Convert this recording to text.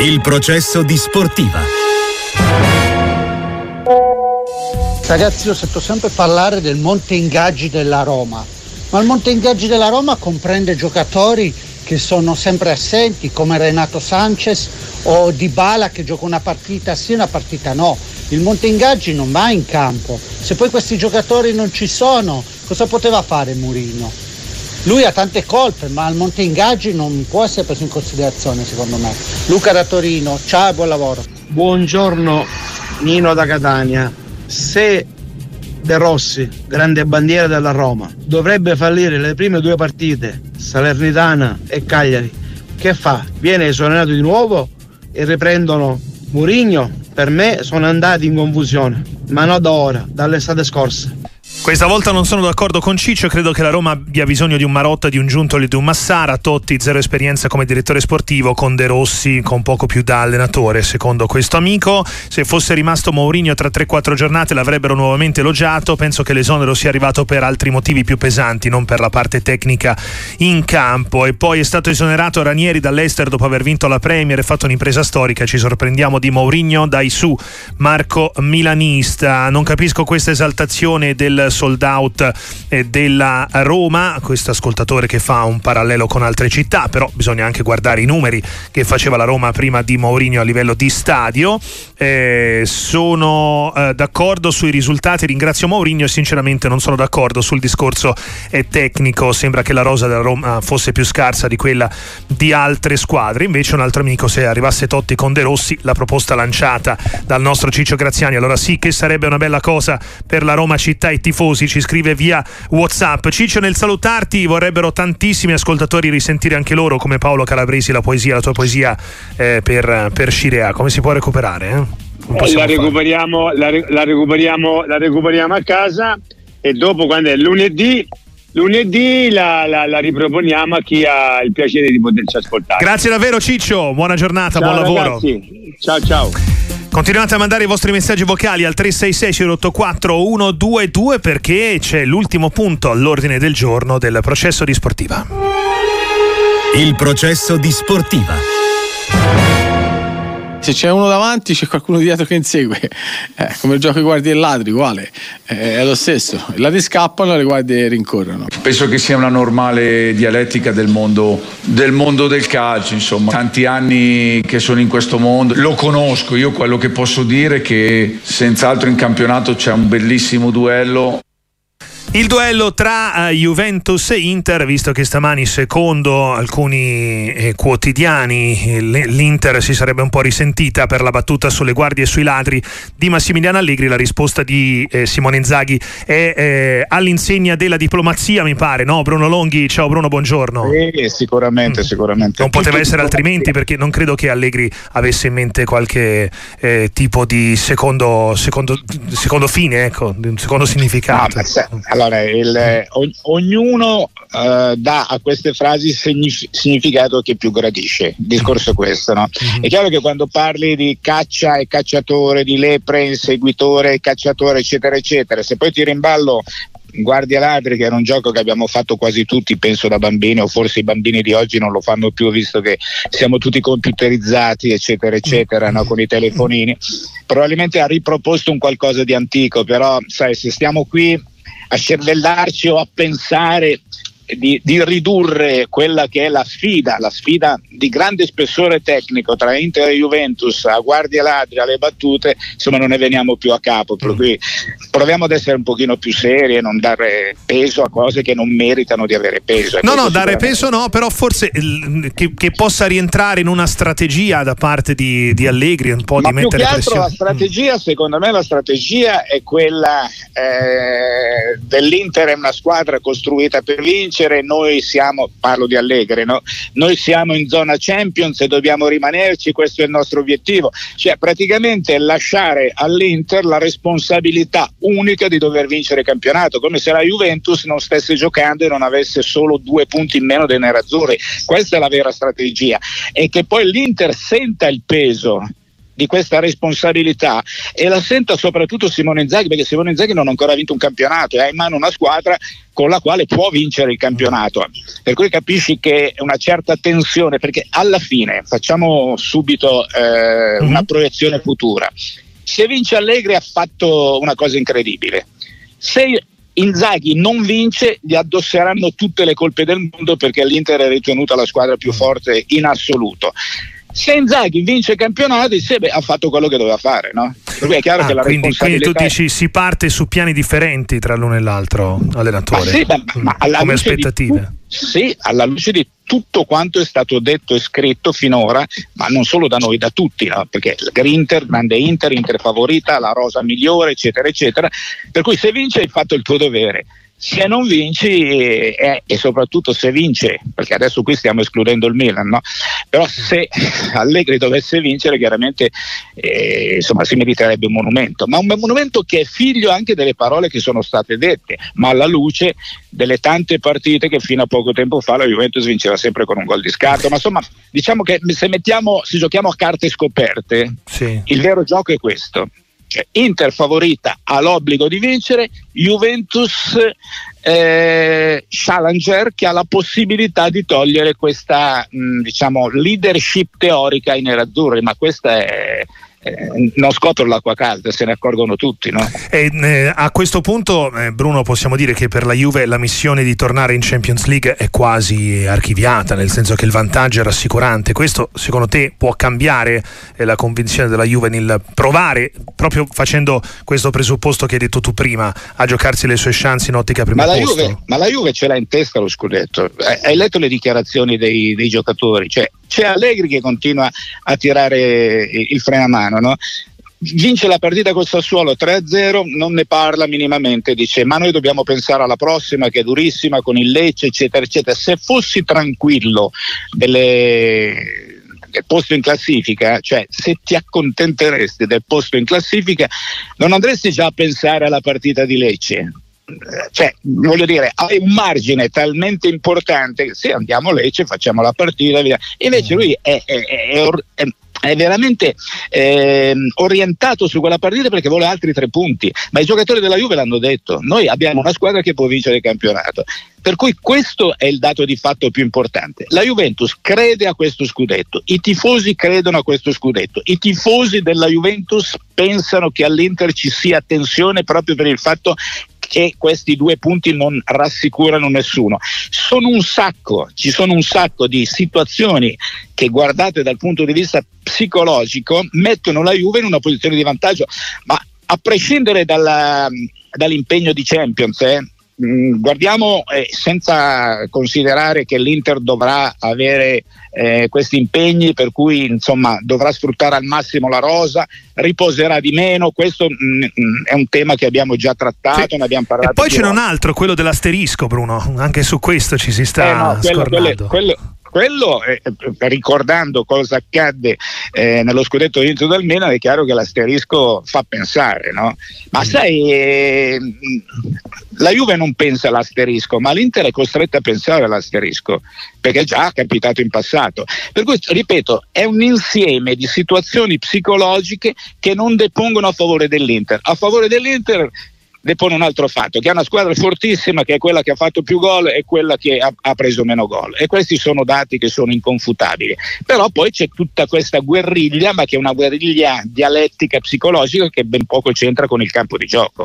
Il processo di sportiva. Ragazzi, io sento sempre parlare del monte ingaggi della Roma, ma il monte ingaggi della Roma comprende giocatori che sono sempre assenti, come Renato Sanchez o Dybala che gioca una partita sì e una partita no. Il monte ingaggi non va in campo. Se poi questi giocatori non ci sono, cosa poteva fare Mourinho? Lui ha tante colpe, ma il Monte Ingaggi non può essere preso in considerazione, secondo me. Luca da Torino, ciao e buon lavoro. Buongiorno Nino da Catania. Se De Rossi, grande bandiera della Roma, dovrebbe fallire le prime due partite, Salernitana e Cagliari, che fa? Viene esonerato di nuovo e riprendono Murigno? Per me sono andati in confusione, ma non da ora, dall'estate scorsa. Questa volta non sono d'accordo con Ciccio, credo che la Roma abbia bisogno di un Marotta, di un Giuntoli, di un Massara, Totti zero esperienza come direttore sportivo, con De Rossi con poco più da allenatore, secondo questo amico. Se fosse rimasto Mourinho tra 3-4 giornate l'avrebbero nuovamente elogiato, penso che l'esonero sia arrivato per altri motivi più pesanti, non per la parte tecnica in campo. E poi è stato esonerato Ranieri dall'Ester dopo aver vinto la Premier e fatto un'impresa storica, ci sorprendiamo di Mourinho, dai su Marco Milanista. Non capisco questa esaltazione del sold out eh, della Roma, questo ascoltatore che fa un parallelo con altre città, però bisogna anche guardare i numeri che faceva la Roma prima di Mourinho a livello di stadio. Eh, sono eh, d'accordo sui risultati, ringrazio Mourinho e sinceramente non sono d'accordo sul discorso eh, tecnico, sembra che la rosa della Roma fosse più scarsa di quella di altre squadre, invece un altro amico se arrivasse Totti con De Rossi, la proposta lanciata dal nostro Ciccio Graziani, allora sì che sarebbe una bella cosa per la Roma città e tifosi, ci scrive via Whatsapp. Ciccio nel salutarti vorrebbero tantissimi ascoltatori risentire anche loro come Paolo Calabresi la poesia, la tua poesia eh, per, per Scirea, come si può recuperare? Eh? La recuperiamo, la, la, recuperiamo, la recuperiamo a casa e dopo quando è lunedì lunedì la, la, la, riproponiamo a chi ha il piacere di poterci ascoltare. Grazie davvero Ciccio, buona giornata, ciao, buon ragazzi. lavoro. Ciao ciao. Continuate a mandare i vostri messaggi vocali al 366 084 122 perché c'è l'ultimo punto all'ordine del giorno del processo di sportiva. Il processo di sportiva se c'è uno davanti c'è qualcuno dietro che insegue. Eh, come il gioco di guardie e ladri uguale. Eh, è lo stesso. I ladri scappano e le guardie rincorrono. Penso che sia una normale dialettica del mondo del, mondo del calcio insomma. Tanti anni che sono in questo mondo. Lo conosco. Io quello che posso dire è che senz'altro in campionato c'è un bellissimo duello il duello tra uh, Juventus e Inter, visto che stamani, secondo alcuni eh, quotidiani, l'Inter si sarebbe un po' risentita per la battuta sulle guardie e sui ladri di Massimiliano Allegri, la risposta di eh, Simone Inzaghi è eh, all'insegna della diplomazia, mi pare, no? Bruno Longhi, ciao Bruno, buongiorno. Sì, sicuramente, mm. sicuramente. Non poteva essere altrimenti perché non credo che Allegri avesse in mente qualche eh, tipo di secondo, secondo, secondo fine, ecco, un secondo significato. No, allora, il, eh, ognuno uh, dà a queste frasi signif- significato che più gradisce. Il discorso è questo, no? Mm-hmm. È chiaro che quando parli di caccia e cacciatore, di lepre, inseguitore e cacciatore, eccetera, eccetera, se poi tiri in ballo Guardia Ladri, che era un gioco che abbiamo fatto quasi tutti, penso da bambini, o forse i bambini di oggi non lo fanno più, visto che siamo tutti computerizzati, eccetera, eccetera, no? con i telefonini. Probabilmente ha riproposto un qualcosa di antico, però sai, se stiamo qui a cervellarci o a pensare di, di, ridurre quella che è la sfida, la sfida di grande spessore tecnico tra Inter e Juventus a guardia ladri, alle battute, insomma non ne veniamo più a capo, per mm. cui proviamo ad essere un pochino più seri e non dare peso a cose che non meritano di avere peso. No, no, dare peso no, però forse che, che, possa rientrare in una strategia da parte di, di Allegri, un po' Ma di mettere pressione. la strategia, secondo me la strategia è quella eh, dell'Inter è una squadra costruita per vincere vincere, noi siamo, parlo di Allegri, no? noi siamo in zona Champions e dobbiamo rimanerci, questo è il nostro obiettivo. Cioè praticamente lasciare all'Inter la responsabilità unica di dover vincere il campionato, come se la Juventus non stesse giocando e non avesse solo due punti in meno dei nerazzurri. Questa è la vera strategia. E che poi l'Inter senta il peso di questa responsabilità e la senta soprattutto Simone Inzaghi perché Simone Inzaghi non ha ancora vinto un campionato e ha in mano una squadra con la quale può vincere il campionato. Per cui capisci che è una certa tensione perché alla fine facciamo subito eh, una proiezione futura. Se vince Allegri ha fatto una cosa incredibile. Se Inzaghi non vince, gli addosseranno tutte le colpe del mondo perché l'Inter è ritenuta la squadra più forte in assoluto. Se Inzaghi vince il campionato, sì, beh, ha fatto quello che doveva fare, no? È chiaro ah, che la quindi, quindi tu dici si parte su piani differenti tra l'uno e l'altro allenatore, ma sì, ma, ma mm, come aspettative. Di, sì, alla luce di tutto quanto è stato detto e scritto finora, ma non solo da noi, da tutti, no? perché l'Inter, grande Inter, Inter favorita, la rosa migliore, eccetera, eccetera. Per cui se vince hai fatto il tuo dovere se non vinci eh, e soprattutto se vince, perché adesso qui stiamo escludendo il Milan, no? però se Allegri dovesse vincere chiaramente eh, insomma, si meriterebbe un monumento, ma un monumento che è figlio anche delle parole che sono state dette, ma alla luce delle tante partite che fino a poco tempo fa la Juventus vinceva sempre con un gol di scarto, ma insomma diciamo che se, mettiamo, se giochiamo a carte scoperte, sì. il vero gioco è questo cioè, Inter favorita ha l'obbligo di vincere, Juventus eh, Challenger che ha la possibilità di togliere questa mh, diciamo, leadership teorica ai nerazzurri, ma questa è, eh, non scoprono l'acqua calda, se ne accorgono tutti. No? E, eh, a questo punto, eh, Bruno, possiamo dire che per la Juve la missione di tornare in Champions League è quasi archiviata, nel senso che il vantaggio è rassicurante. Questo, secondo te, può cambiare eh, la convinzione della Juve nel provare, proprio facendo questo presupposto che hai detto tu prima, a giocarsi le sue chance in ottica prima ma la, Juve, ma la Juve ce l'ha in testa lo scudetto. Hai letto le dichiarazioni dei, dei giocatori? Cioè, c'è Allegri che continua a tirare il freno a mano, no? vince la partita col Sassuolo 3-0, non ne parla minimamente, dice ma noi dobbiamo pensare alla prossima che è durissima con il Lecce eccetera eccetera. Se fossi tranquillo delle, del posto in classifica, cioè se ti accontenteresti del posto in classifica non andresti già a pensare alla partita di Lecce, cioè, voglio dire, hai un margine talmente importante che se andiamo a Lecce facciamo la partita, invece lui è, è, è, è è veramente eh, orientato su quella partita perché vuole altri tre punti. Ma i giocatori della Juve l'hanno detto: noi abbiamo una squadra che può vincere il campionato. Per cui questo è il dato di fatto più importante. La Juventus crede a questo scudetto, i tifosi credono a questo scudetto, i tifosi della Juventus pensano che all'Inter ci sia tensione proprio per il fatto che questi due punti non rassicurano nessuno. Sono un sacco, ci sono un sacco di situazioni che guardate dal punto di vista psicologico mettono la Juve in una posizione di vantaggio, ma a prescindere dalla, dall'impegno di Champions, eh, guardiamo eh, senza considerare che l'Inter dovrà avere eh, questi impegni per cui insomma dovrà sfruttare al massimo la rosa, riposerà di meno, questo mh, mm, mm, è un tema che abbiamo già trattato, sì. ne abbiamo parlato. E poi c'è un altro, quello dell'asterisco Bruno, anche su questo ci si sta eh no, quello, quello, quello, quello, eh, ricordando cosa accadde eh, nello scudetto vinto dal Milan, è chiaro che l'asterisco fa pensare, no? Ma mm. sai, eh, la Juve non pensa all'asterisco, ma l'Inter è costretta a pensare all'asterisco, perché già è capitato in passato. Per cui, ripeto, è un insieme di situazioni psicologiche che non depongono a favore dell'Inter. A favore dell'Inter depone un altro fatto, che è una squadra fortissima, che è quella che ha fatto più gol e quella che ha, ha, preso meno gol. E questi sono dati che sono inconfutabili. Però poi c'è tutta questa guerriglia, ma che è una guerriglia dialettica psicologica che ben poco c'entra con il campo di gioco.